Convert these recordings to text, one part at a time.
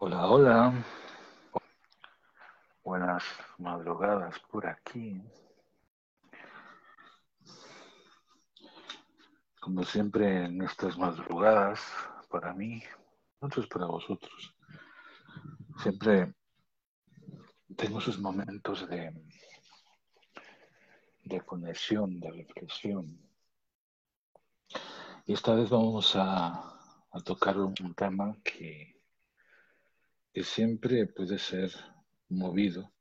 Hola, hola. Buenas madrugadas por aquí. Como siempre en estas madrugadas, para mí, otros para vosotros, siempre tengo esos momentos de conexión, de reflexión. Y esta vez vamos a, tocar un tema que que siempre puede ser movido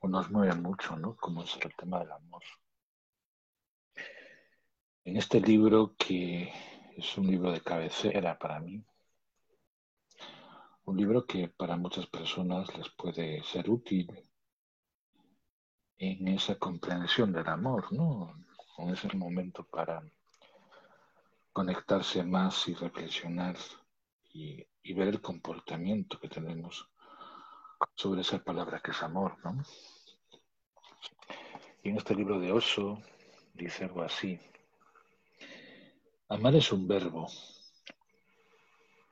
o nos mueve mucho, ¿no? Como es el tema del amor. En este libro, que es un libro de cabecera para mí, un libro que para muchas personas les puede ser útil en esa comprensión del amor, ¿no? En ese momento para conectarse más y reflexionar y, ver el comportamiento que tenemos sobre esa palabra que es amor, ¿no? Y en este libro de Oso dice algo así. Amar es un verbo.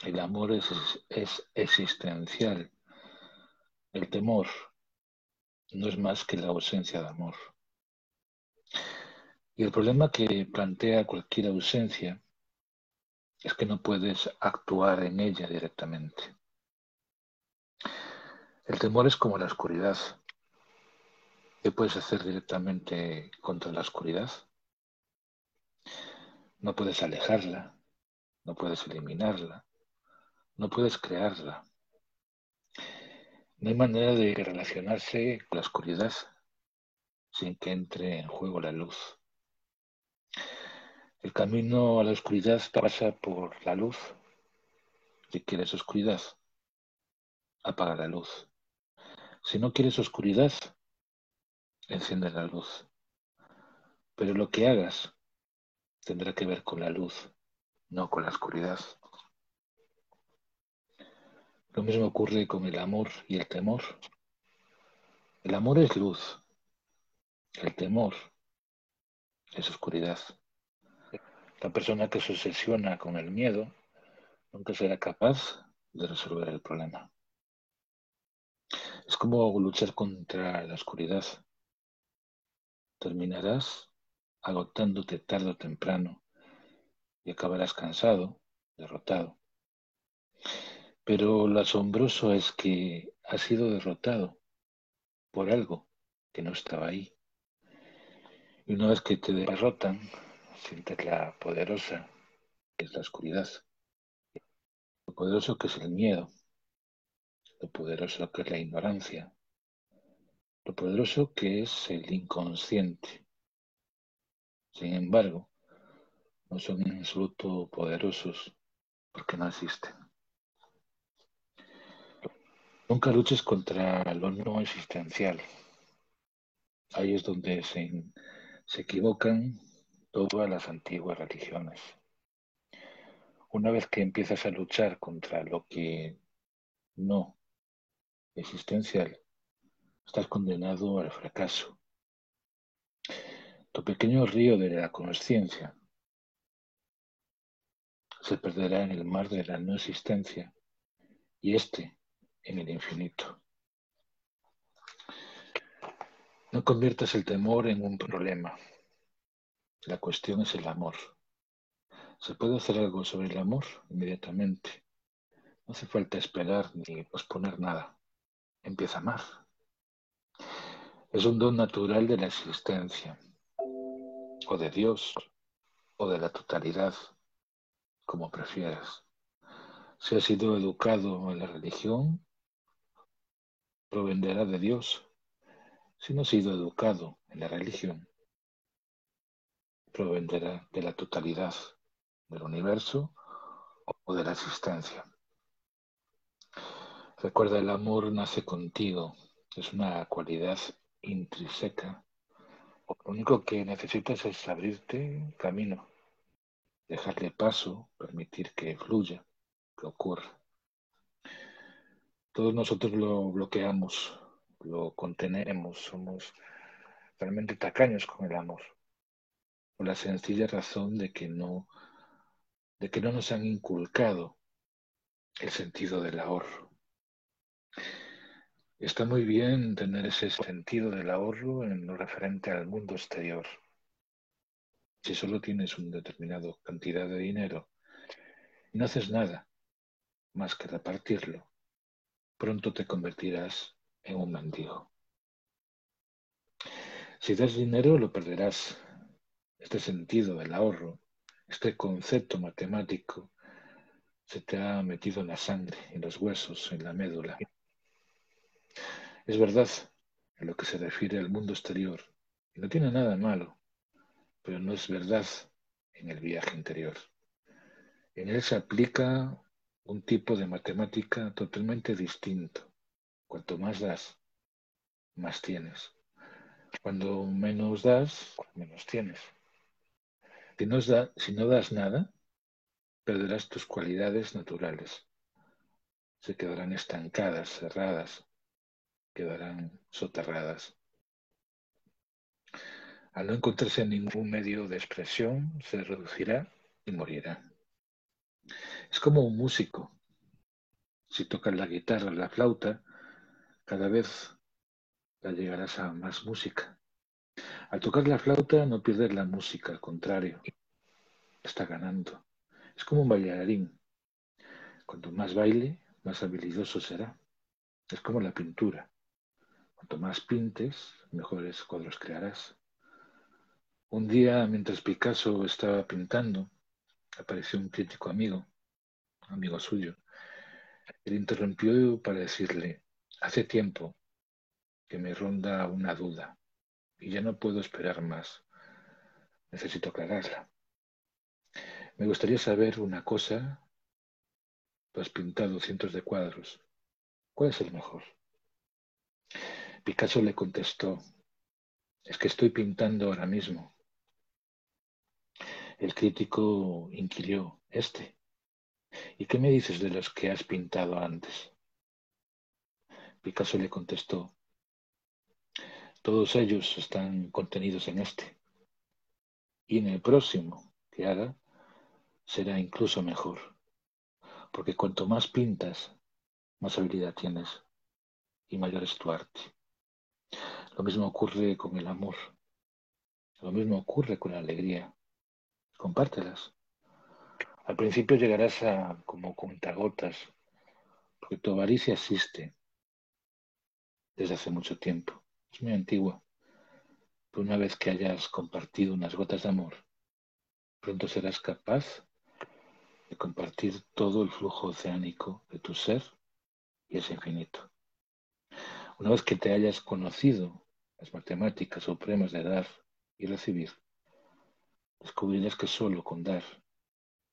El amor es, es existencial. El temor no es más que la ausencia de amor. Y el problema que plantea cualquier ausencia es que no puedes actuar en ella directamente. El temor es como la oscuridad. ¿Qué puedes hacer directamente contra la oscuridad? No puedes alejarla, no puedes eliminarla, no puedes crearla. No hay manera de relacionarse con la oscuridad sin que entre en juego la luz. El camino a la oscuridad pasa por la luz. Si quieres oscuridad, apaga la luz. Si no quieres oscuridad, enciende la luz. Pero lo que hagas tendrá que ver con la luz, no con la oscuridad. Lo mismo ocurre con el amor y el temor. El amor es luz, el temor es oscuridad. La persona que se obsesiona con el miedo nunca será capaz de resolver el problema. Es como luchar contra la oscuridad. Terminarás agotándote tarde o temprano y acabarás cansado, derrotado. Pero lo asombroso es que has sido derrotado por algo que no estaba ahí. Y una vez que te derrotan, sientes la poderosa, que es la oscuridad, lo poderoso que es el miedo, lo poderoso que es la ignorancia, lo poderoso que es el inconsciente. Sin embargo, no son en absoluto poderosos porque no existen. Nunca luches contra lo no existencial. Ahí es donde se, se equivocan todas las antiguas religiones. Una vez que empiezas a luchar contra lo que no existencial, estás condenado al fracaso. Tu pequeño río de la conciencia se perderá en el mar de la no existencia y este en el infinito. No conviertas el temor en un problema. La cuestión es el amor. ¿Se puede hacer algo sobre el amor inmediatamente? No hace falta esperar ni posponer nada. Empieza a amar. Es un don natural de la existencia, o de Dios, o de la totalidad, como prefieras. Si has sido educado en la religión, provenderá de Dios. Si no has sido educado en la religión, provenderá de la totalidad del universo o de la existencia. Recuerda, el amor nace contigo, es una cualidad intrínseca. Lo único que necesitas es abrirte camino, dejarle paso, permitir que fluya, que ocurra. Todos nosotros lo bloqueamos, lo contenemos, somos realmente tacaños con el amor por la sencilla razón de que no, de que no nos han inculcado el sentido del ahorro. Está muy bien tener ese sentido del ahorro en lo referente al mundo exterior. Si solo tienes una determinada cantidad de dinero y no haces nada más que repartirlo, pronto te convertirás en un mendigo. Si das dinero lo perderás. Este sentido del ahorro, este concepto matemático, se te ha metido en la sangre, en los huesos, en la médula. Es verdad en lo que se refiere al mundo exterior, y no tiene nada de malo, pero no es verdad en el viaje interior. En él se aplica un tipo de matemática totalmente distinto. Cuanto más das, más tienes. Cuando menos das, menos tienes. No, si no das nada, perderás tus cualidades naturales. Se quedarán estancadas, cerradas, quedarán soterradas. Al no encontrarse ningún medio de expresión, se reducirá y morirá. Es como un músico. Si tocas la guitarra, la flauta, cada vez llegarás a más música. Al tocar la flauta no pierdes la música, al contrario, está ganando. Es como un bailarín. Cuanto más baile, más habilidoso será. Es como la pintura. Cuanto más pintes, mejores cuadros crearás. Un día, mientras Picasso estaba pintando, apareció un crítico amigo, amigo suyo. Él interrumpió para decirle, hace tiempo que me ronda una duda y ya no puedo esperar más. Necesito aclararla. Me gustaría saber una cosa. Tú has pintado cientos de cuadros. ¿Cuál es el mejor? Picasso le contestó, es que estoy pintando ahora mismo. El crítico inquirió, ¿este? ¿Y qué me dices de los que has pintado antes? Picasso le contestó, todos ellos están contenidos en este. Y en el próximo que haga será incluso mejor, porque cuanto más pintas, más habilidad tienes y mayor es tu arte. Lo mismo ocurre con el amor. Lo mismo ocurre con la alegría. Compártelas. Al principio llegarás a como contagotas, porque tu avaricia existe desde hace mucho tiempo. Muy antigua. Pero una vez que hayas compartido unas gotas de amor, pronto serás capaz de compartir todo el flujo oceánico de tu ser y es infinito. Una vez que te hayas conocido las matemáticas supremas de dar y recibir, descubrirás que solo con dar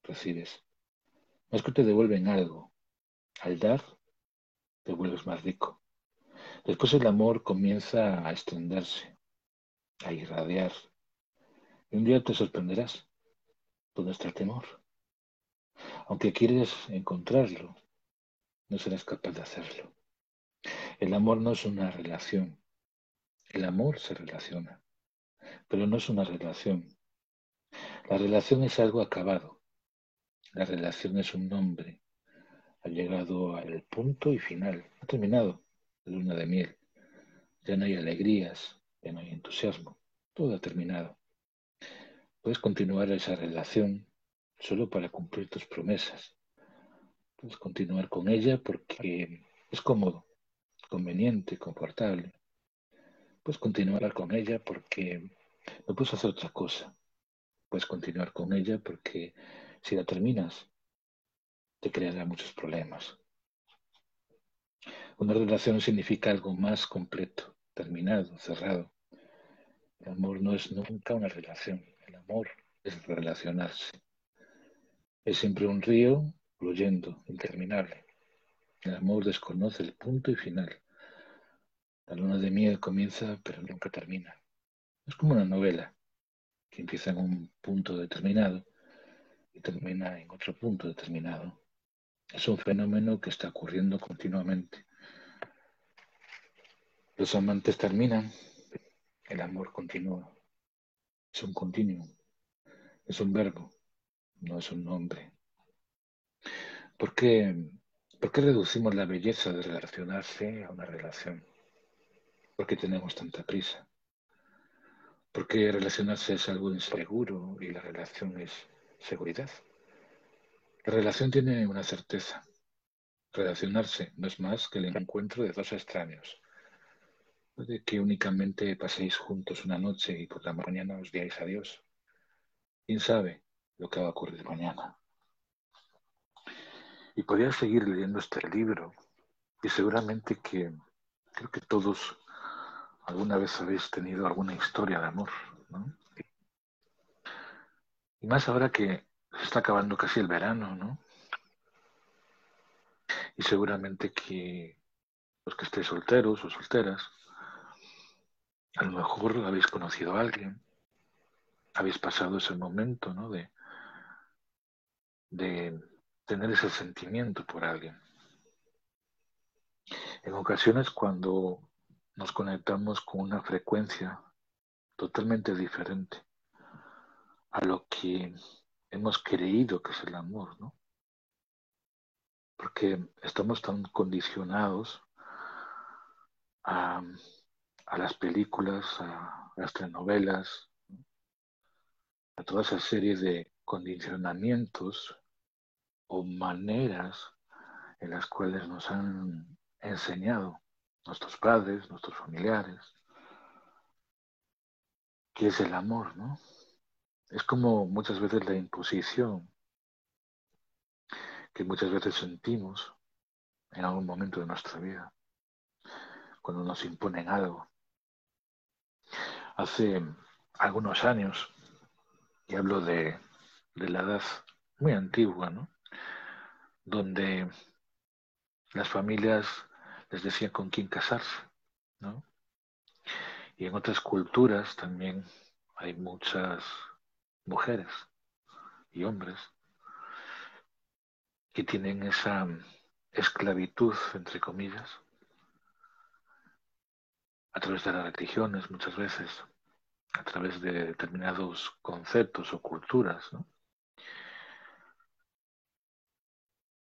recibes. No es que te devuelven algo. Al dar, te vuelves más rico. Después el amor comienza a extenderse, a irradiar. Y un día te sorprenderás. ¿Dónde está el temor? Aunque quieres encontrarlo, no serás capaz de hacerlo. El amor no es una relación, el amor se relaciona, pero no es una relación. La relación es algo acabado. La relación es un nombre. Ha llegado al punto y final. Ha terminado luna de miel. Ya no hay alegrías, ya no hay entusiasmo. Todo ha terminado. Puedes continuar esa relación solo para cumplir tus promesas. Puedes continuar con ella porque es cómodo, conveniente, confortable puedes continuar con ella porque no puedes hacer otra cosa. Puedes continuar con ella porque si la terminas, te creará muchos problemas. Una relación significa algo más completo, terminado, cerrado. El amor no es nunca una relación. El amor es relacionarse. Es siempre un río fluyendo, interminable. El amor desconoce el punto y final. La luna de miel comienza pero nunca termina. Es como una novela que empieza en un punto determinado y termina en otro punto determinado. Es un fenómeno que está ocurriendo continuamente. Los amantes terminan, el amor continúa. Es un continuo, es un verbo, no es un nombre. ¿Por qué ¿Por qué reducimos la belleza de relacionarse a una relación? ¿Por qué tenemos tanta prisa? ¿Por qué relacionarse es algo inseguro y la relación es seguridad? La relación tiene una certeza. Relacionarse no es más que el encuentro de dos extraños. Puede que únicamente paséis juntos una noche y por la mañana os diáis adiós. ¿Quién sabe lo que va a ocurrir mañana? Y podría seguir leyendo este libro y seguramente que creo que todos alguna vez habéis tenido alguna historia de amor, ¿no? Y más ahora que se está acabando casi el verano, ¿no? Y seguramente que los que estéis solteros o solteras, a lo mejor habéis conocido a alguien, habéis pasado ese momento, ¿no? De, de tener ese sentimiento por alguien. En ocasiones cuando nos conectamos con una frecuencia totalmente diferente a lo que hemos creído que es el amor, ¿no? Porque estamos tan condicionados a, a las películas, a las telenovelas, a toda esa serie de condicionamientos o maneras en las cuales nos han enseñado nuestros padres, nuestros familiares, qué es el amor, ¿no? Es como muchas veces la imposición que muchas veces sentimos en algún momento de nuestra vida, cuando nos imponen algo. Hace algunos años, y hablo de, de la edad muy antigua, ¿no? donde las familias les decían con quién casarse, ¿no? Y en otras culturas también hay muchas mujeres y hombres que tienen esa esclavitud, entre comillas, a través de las religiones muchas veces, a través de determinados conceptos o culturas,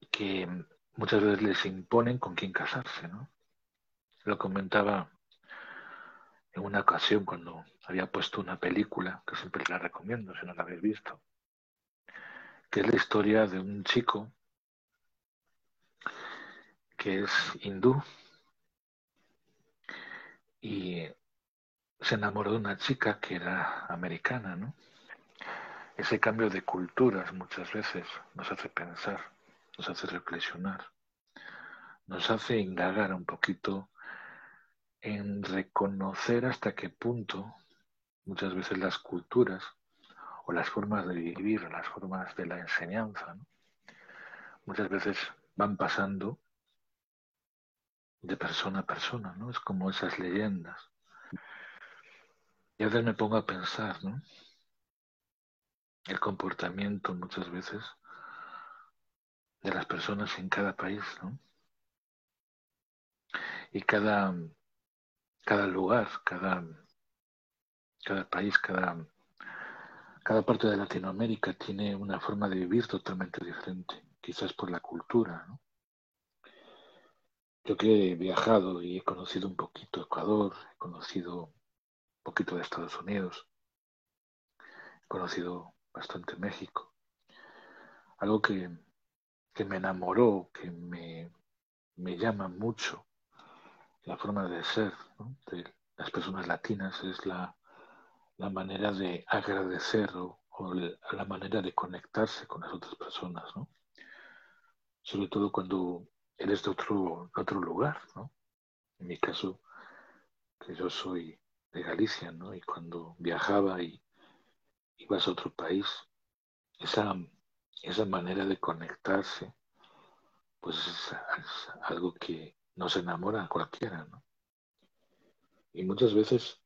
que muchas veces les imponen con quién casarse, ¿no? Lo comentaba en una ocasión cuando había puesto una película, que siempre la recomiendo si no la habéis visto, que es la historia de un chico que es hindú y se enamoró de una chica que era americana, ¿no? Ese cambio de culturas muchas veces nos hace pensar nos hace reflexionar, nos hace indagar un poquito en reconocer hasta qué punto muchas veces las culturas o las formas de vivir, las formas de la enseñanza, muchas veces van pasando de persona a persona, ¿no? Es como esas leyendas. Y a veces me pongo a pensar, ¿no? El comportamiento muchas veces de las personas en cada país, ¿no? Y cada, cada lugar, cada, cada país, cada, cada parte de Latinoamérica tiene una forma de vivir totalmente diferente, quizás por la cultura, ¿no? Yo que he viajado y he conocido un poquito Ecuador, he conocido un poquito de Estados Unidos, he conocido bastante México. Algo que que me enamoró, que me, llama mucho la forma de ser de las personas latinas es la, manera de agradecer o, la manera de conectarse con las otras personas, ¿no? Sobre todo cuando eres de otro, otro lugar, ¿no? En mi caso, que yo soy de Galicia, ¿no? Y cuando viajaba y ibas a otro país, esa esa manera de conectarse, pues es, algo que nos enamora a cualquiera, ¿no? Y muchas veces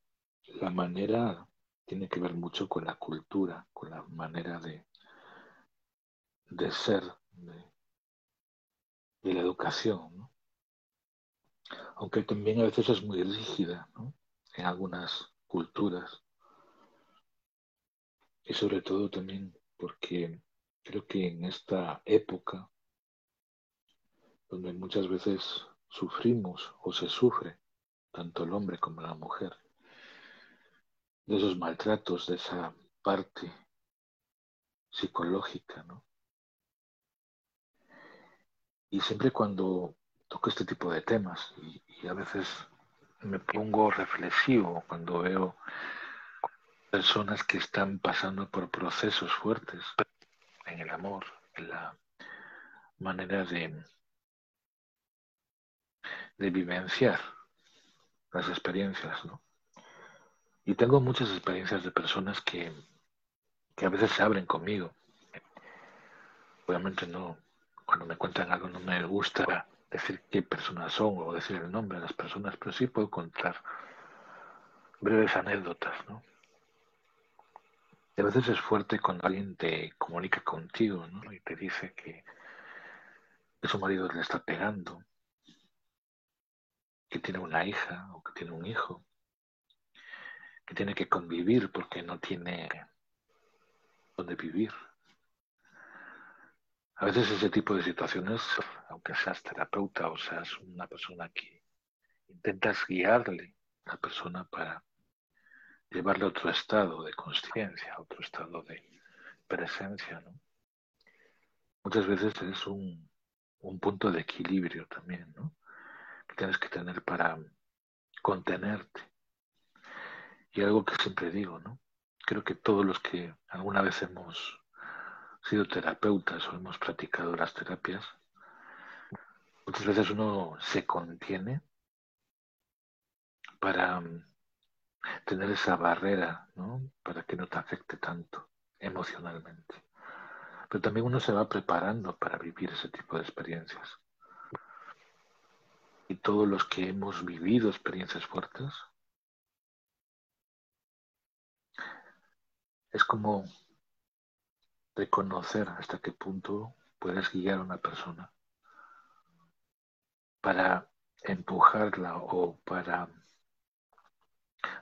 la manera tiene que ver mucho con la cultura, con la manera de, de ser, de, la educación, ¿no? Aunque también a veces es muy rígida, ¿no? En algunas culturas. Y sobre todo también porque Creo que en esta época donde muchas veces sufrimos o se sufre, tanto el hombre como la mujer, de esos maltratos, de esa parte psicológica, ¿no? Y siempre cuando toco este tipo de temas, y, y a veces me pongo reflexivo cuando veo personas que están pasando por procesos fuertes en el amor, en la manera de, de vivenciar las experiencias, ¿no? Y tengo muchas experiencias de personas que, que a veces se abren conmigo. Obviamente no, cuando me cuentan algo no me gusta decir qué personas son o decir el nombre de las personas, pero sí puedo contar breves anécdotas, ¿no? Y a veces es fuerte cuando alguien te comunica contigo, ¿no? Y te dice que, que su marido le está pegando, que tiene una hija o que tiene un hijo, que tiene que convivir porque no tiene donde vivir. A veces ese tipo de situaciones, aunque seas terapeuta o seas una persona que intentas guiarle a la persona para llevarle a otro estado de conciencia, a otro estado de presencia, ¿no? Muchas veces es un, un punto de equilibrio también, ¿no? Que tienes que tener para contenerte. Y algo que siempre digo, ¿no? Creo que todos los que alguna vez hemos sido terapeutas o hemos practicado las terapias, muchas veces uno se contiene para mm, tener esa barrera, ¿no? Para que no te afecte tanto emocionalmente. Pero también uno se va preparando para vivir ese tipo de experiencias. Y todos los que hemos vivido experiencias fuertes, es como reconocer hasta qué punto puedes guiar a una persona para empujarla o para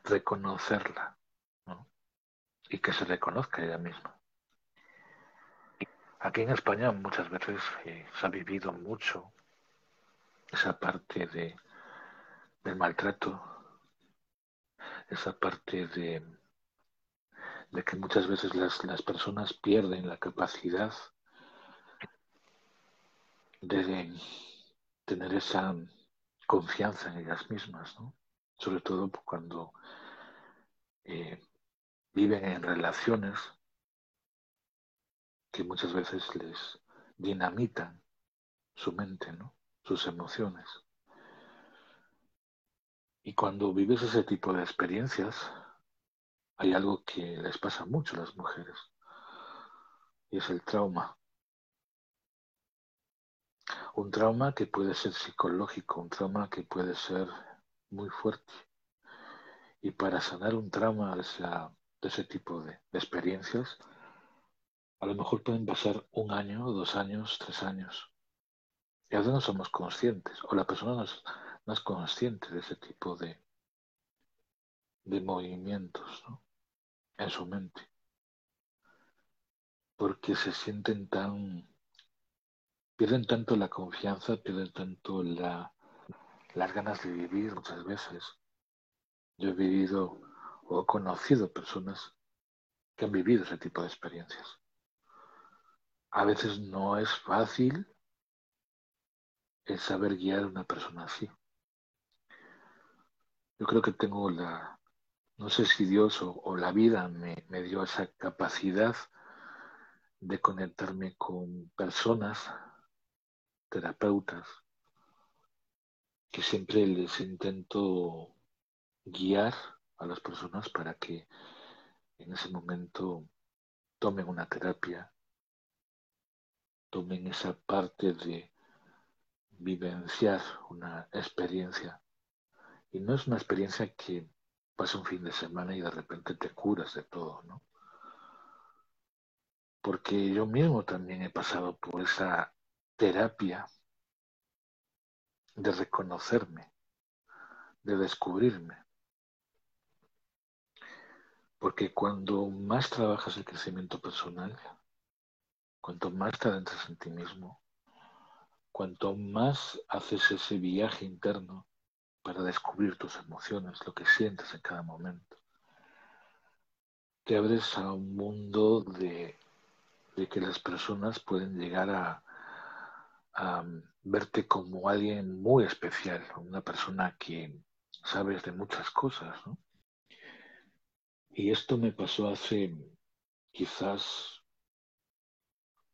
reconocerla ¿no? y que se reconozca ella misma. Aquí en España muchas veces eh, se ha vivido mucho esa parte de, del maltrato, esa parte de, de que muchas veces las, las personas pierden la capacidad de tener esa confianza en ellas mismas, ¿no? sobre todo cuando eh, viven en relaciones que muchas veces les dinamitan su mente, ¿no? sus emociones. Y cuando vives ese tipo de experiencias, hay algo que les pasa mucho a las mujeres, y es el trauma. Un trauma que puede ser psicológico, un trauma que puede ser muy fuerte. Y para sanar un trauma de, ese tipo de, experiencias, a lo mejor pueden pasar un año, dos años, tres años. Y a veces no somos conscientes, o la persona no es, no es consciente de ese tipo de, de movimientos en su mente. Porque se sienten tan, pierden tanto la confianza, pierden tanto la, las ganas de vivir muchas veces. Yo he vivido o he conocido personas que han vivido ese tipo de experiencias. A veces no es fácil el saber guiar a una persona así. Yo creo que tengo la, no sé si Dios o, la vida me, me dio esa capacidad de conectarme con personas, terapeutas, que siempre les intento guiar a las personas para que en ese momento tomen una terapia, tomen esa parte de vivenciar una experiencia. Y no es una experiencia que pasa un fin de semana y de repente te curas de todo, ¿no? Porque yo mismo también he pasado por esa terapia de reconocerme, de descubrirme. Porque cuando más trabajas el crecimiento personal, cuanto más te adentras en ti mismo, cuanto más haces ese viaje interno para descubrir tus emociones, lo que sientes en cada momento, te abres a un mundo de, que las personas pueden llegar a, verte como alguien muy especial, una persona que sabes de muchas cosas. Y esto me pasó hace quizás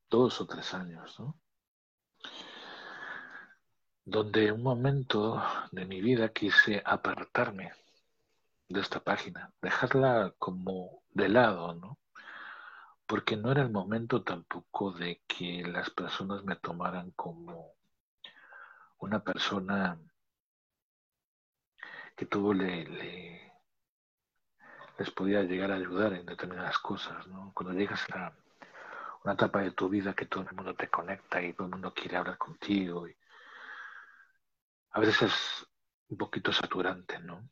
dos o tres años, ¿no? Donde en un momento de mi vida quise apartarme de esta página, dejarla como de lado, ¿no? Porque no era el momento tampoco de que las personas me tomaran como una persona que todo le, les podía llegar a ayudar en determinadas cosas, ¿no? Cuando llegas a una etapa de tu vida que todo el mundo te conecta y todo el mundo quiere hablar contigo y a veces es un poquito saturante, ¿no?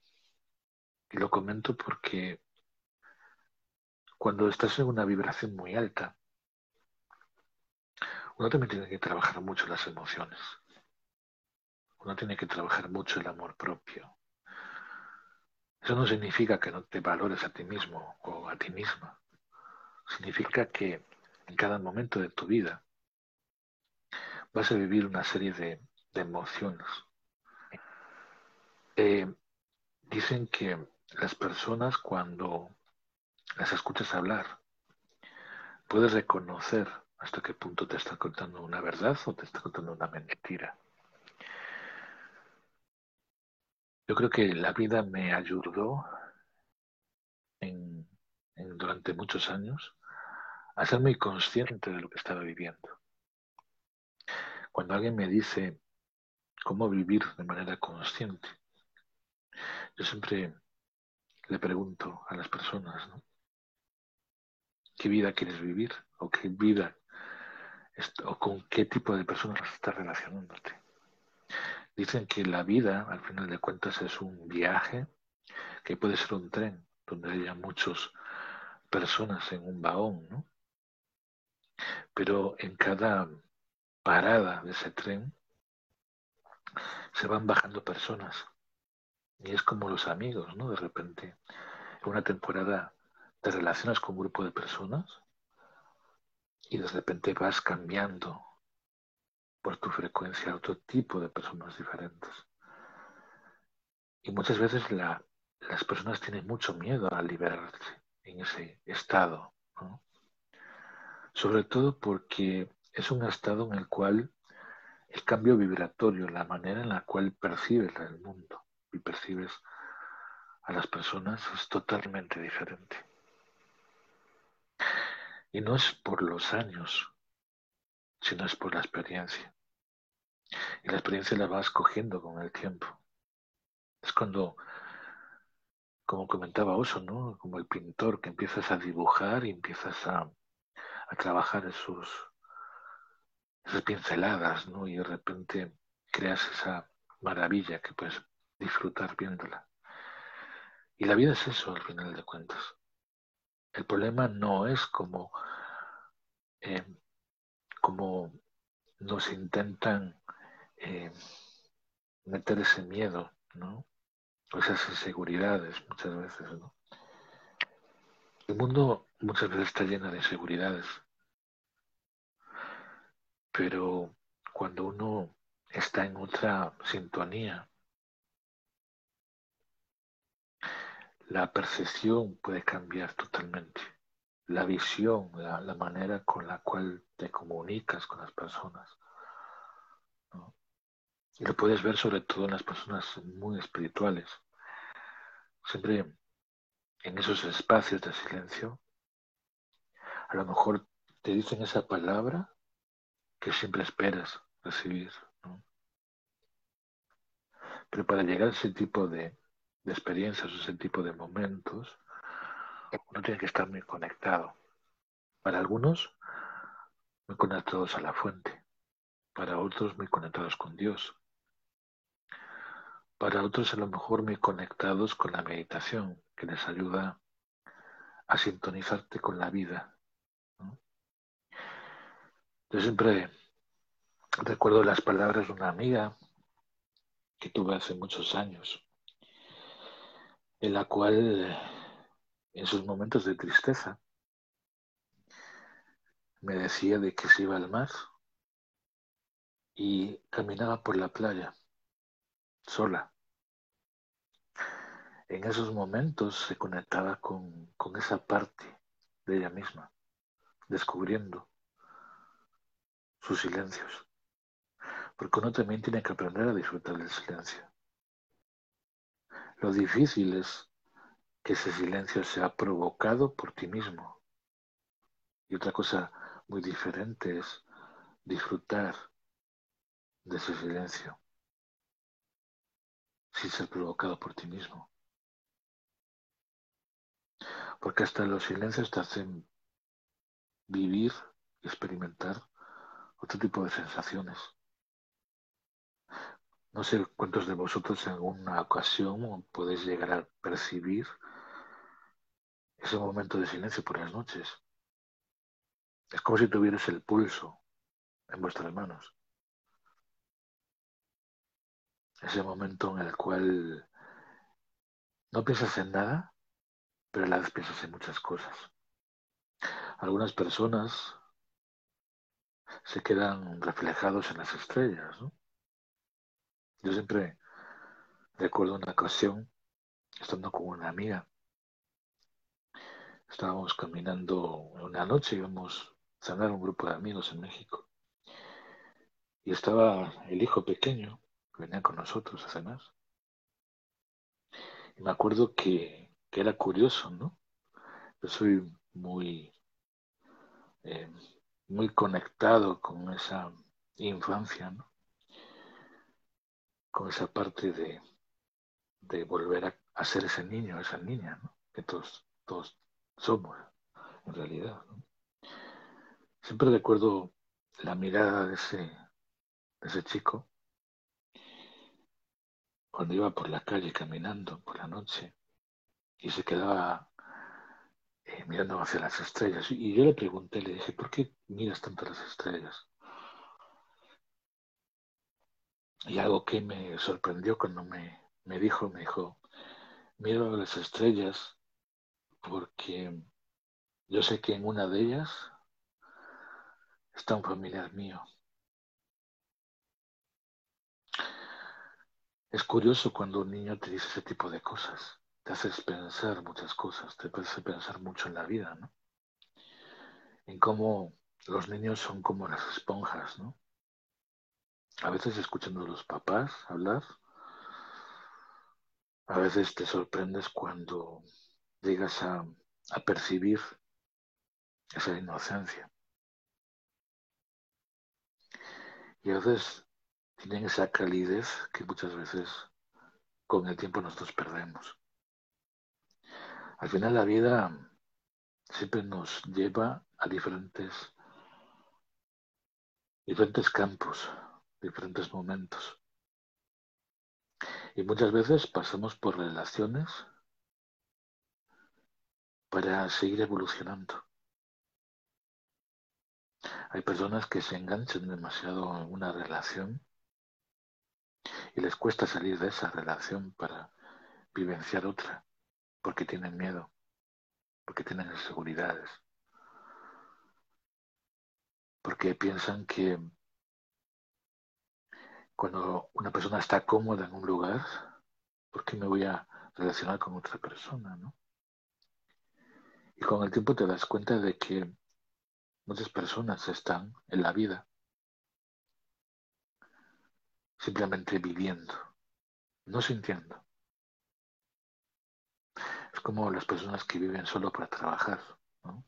Y lo comento porque cuando estás en una vibración muy alta, uno también tiene que trabajar mucho las emociones. Uno tiene que trabajar mucho el amor propio. Eso no significa que no te valores a ti mismo o a ti misma. Significa que en cada momento de tu vida vas a vivir una serie de, emociones eh, dicen que las personas cuando las escuchas hablar, puedes reconocer hasta qué punto te está contando una verdad o te está contando una mentira. Yo creo que la vida me ayudó durante muchos años a ser muy consciente de lo que estaba viviendo. Cuando alguien me dice cómo vivir de manera consciente, yo siempre le pregunto a las personas, ¿no? ¿Qué vida quieres vivir? ¿O qué vida o con qué tipo de personas estás relacionándote? Dicen que la vida, al final de cuentas, es un viaje que puede ser un tren, donde haya muchas personas en un vagón, ¿no? Pero en cada parada de ese tren se van bajando personas y es como los amigos, ¿no? De repente, en una temporada te relacionas con un grupo de personas y de repente vas cambiando por tu frecuencia a otro tipo de personas diferentes. Y muchas veces las personas tienen mucho miedo a liberarse en ese estado, ¿no? Sobre todo porque es un estado en el cual el cambio vibratorio, la manera en la cual percibes el mundo, percibes a las personas es totalmente diferente. Y no es por los años, sino es por la experiencia. Y la experiencia la vas cogiendo con el tiempo. Es cuando, como comentaba Oso, ¿no? Como el pintor que empiezas a dibujar y empiezas a, a trabajar esos, esas pinceladas, ¿no? Y de repente creas esa maravilla que puedes disfrutar viéndola. Y la vida es eso al final de cuentas. El problema no es como, eh, como nos intentan eh, meter ese miedo, ¿no? O esas inseguridades muchas veces, ¿no? El mundo muchas veces está lleno de inseguridades. Pero cuando uno está en otra sintonía, la percepción puede cambiar totalmente. La visión, la, manera con la cual te comunicas con las personas. Y lo puedes ver sobre todo en las personas muy espirituales. Siempre en esos espacios de silencio, a lo mejor te dicen esa palabra que siempre esperas recibir. Pero para llegar a ese tipo de, de experiencias, ese tipo de momentos, uno tiene que estar muy conectado. Para algunos, muy conectados a la fuente. Para otros, muy conectados con Dios. Para otros, a lo mejor, muy conectados con la meditación, que les ayuda a sintonizarte con la vida. Yo siempre Recuerdo las palabras de una amiga que tuve hace muchos años, en la cual en sus momentos de tristeza me decía de que se iba al mar y caminaba por la playa sola. En esos momentos se conectaba con, con esa parte de ella misma, descubriendo sus silencios. Porque uno también tiene que aprender a disfrutar del silencio. Lo difícil es que ese silencio sea provocado por ti mismo. Y otra cosa muy diferente es disfrutar de ese silencio sin ser provocado por ti mismo. Porque hasta los silencios te hacen vivir experimentar otro tipo de sensaciones. No sé cuántos de vosotros en alguna ocasión podéis llegar a percibir ese momento de silencio por las noches. Es como si tuvieras el pulso en vuestras manos. Ese momento en el cual no piensas en nada, pero a la vez piensas en muchas cosas. Algunas personas se quedan reflejados en las estrellas, ¿no? Yo siempre recuerdo una ocasión, estando con una amiga, estábamos caminando una noche, íbamos a cenar un grupo de amigos en México. Y estaba el hijo pequeño que venía con nosotros a cenar. Y me acuerdo que, que era curioso, ¿no? Yo soy muy, eh, muy conectado con esa infancia, ¿no? Con esa parte de, de volver a, ser ese niño, esa niña, ¿no? que todos, somos en realidad. Siempre recuerdo la mirada de ese, de ese chico cuando iba por la calle caminando por la noche y se quedaba eh, mirando hacia las estrellas. Y yo le pregunté, le dije, ¿por qué miras tanto las estrellas? Y algo que me sorprendió cuando me, me dijo, me dijo, miro las estrellas porque yo sé que en una de ellas está un familiar mío. Es curioso cuando un niño te dice ese tipo de cosas. Te haces pensar muchas cosas, te hace pensar mucho en la vida, ¿no? En cómo los niños son como las esponjas, ¿no? A veces escuchando a los papás hablar, a veces te sorprendes cuando llegas a, a percibir esa inocencia. Y a veces tienen esa calidez que muchas veces con el tiempo nosotros perdemos. Al final la vida siempre nos lleva a diferentes, diferentes campos, diferentes momentos. Y muchas veces pasamos por relaciones para seguir evolucionando. Hay personas que se enganchan demasiado en una relación y les cuesta salir de esa relación para vivenciar otra, porque tienen miedo, porque tienen inseguridades, porque piensan que cuando una persona está cómoda en un lugar, ¿por qué me voy a relacionar con otra persona? ¿no? Y con el tiempo te das cuenta de que muchas personas están en la vida simplemente viviendo, no sintiendo. Es como las personas que viven solo para trabajar. ¿no?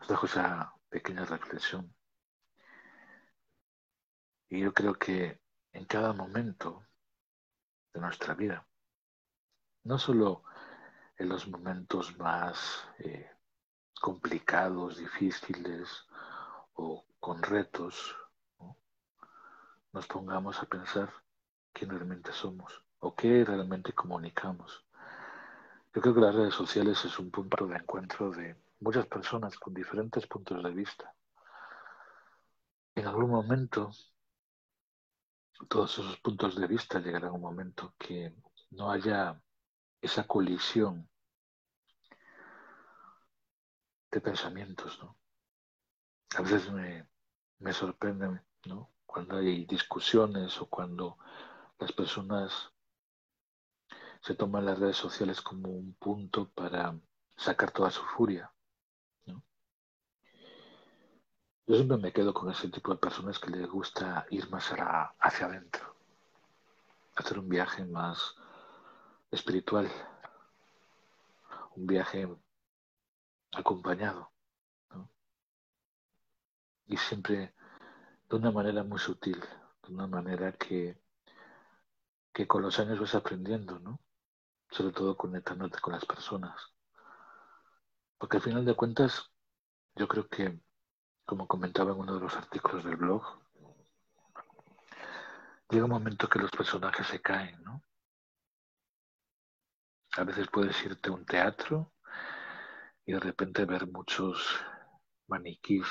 Os dejo esa pequeña reflexión. Y yo creo que en cada momento de nuestra vida, no solo en los momentos más eh, complicados, difíciles o con retos, nos pongamos a pensar quién realmente somos o qué realmente comunicamos. Yo creo que las redes sociales es un punto de encuentro de muchas personas con diferentes puntos de vista En algún momento, todos esos puntos de vista llegarán un momento que no haya esa colisión de pensamientos, ¿no? A veces me, me sorprende, ¿no? Cuando hay discusiones o cuando las personas se toman las redes sociales como un punto para sacar toda su furia. ¿no? Yo siempre me quedo con ese tipo de personas que les gusta ir más hacia adentro, hacer un viaje más espiritual, un viaje acompañado, ¿no? y siempre de una manera muy sutil, de una manera que, que con los años vas aprendiendo, ¿no? sobre todo conectándote con las personas. Porque al final de cuentas, yo creo que, como comentaba en uno de los artículos del blog, llega un momento que los personajes se caen, ¿no? A veces puedes irte a un teatro y de repente ver muchos maniquís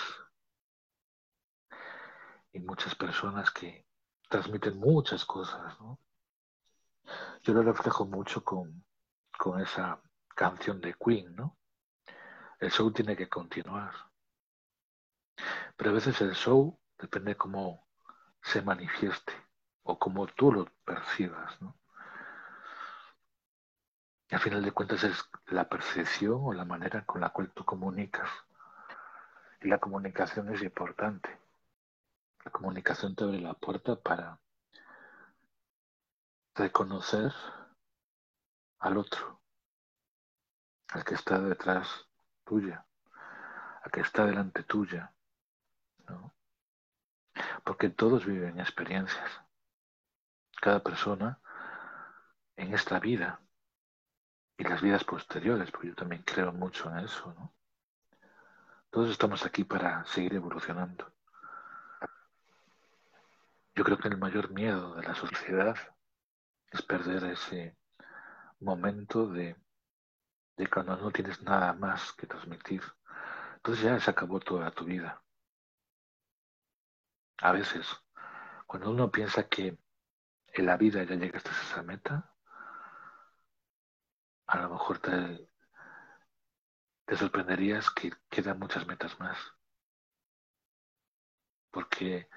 y muchas personas que transmiten muchas cosas, ¿no? Yo lo reflejo mucho con, con esa canción de Queen, ¿no? El show tiene que continuar. Pero a veces el show depende cómo se manifieste o cómo tú lo percibas, ¿no? Y al final de cuentas es la percepción o la manera con la cual tú comunicas. Y la comunicación es importante. La comunicación te abre la puerta para reconocer al otro, al que está detrás tuya, al que está delante tuya, Porque todos viven experiencias. Cada persona en esta vida y las vidas posteriores, porque yo también creo mucho en eso. Todos estamos aquí para seguir evolucionando. Yo creo que el mayor miedo de la sociedad es perder ese momento de cuando no tienes nada más que transmitir. Entonces ya se acabó toda tu vida. A veces, cuando uno piensa que en la vida ya llegaste a esa meta, a lo mejor te, te sorprenderías que quedan muchas metas más. Porque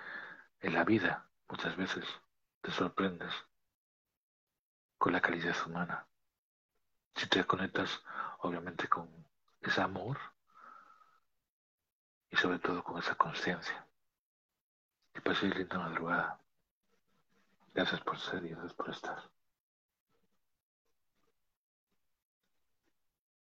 en la vida muchas veces te sorprendes con la calidad humana. Si te conectas, obviamente, con ese amor y sobre todo con esa conciencia. Y paséis linda madrugada. Gracias por ser y gracias por estar.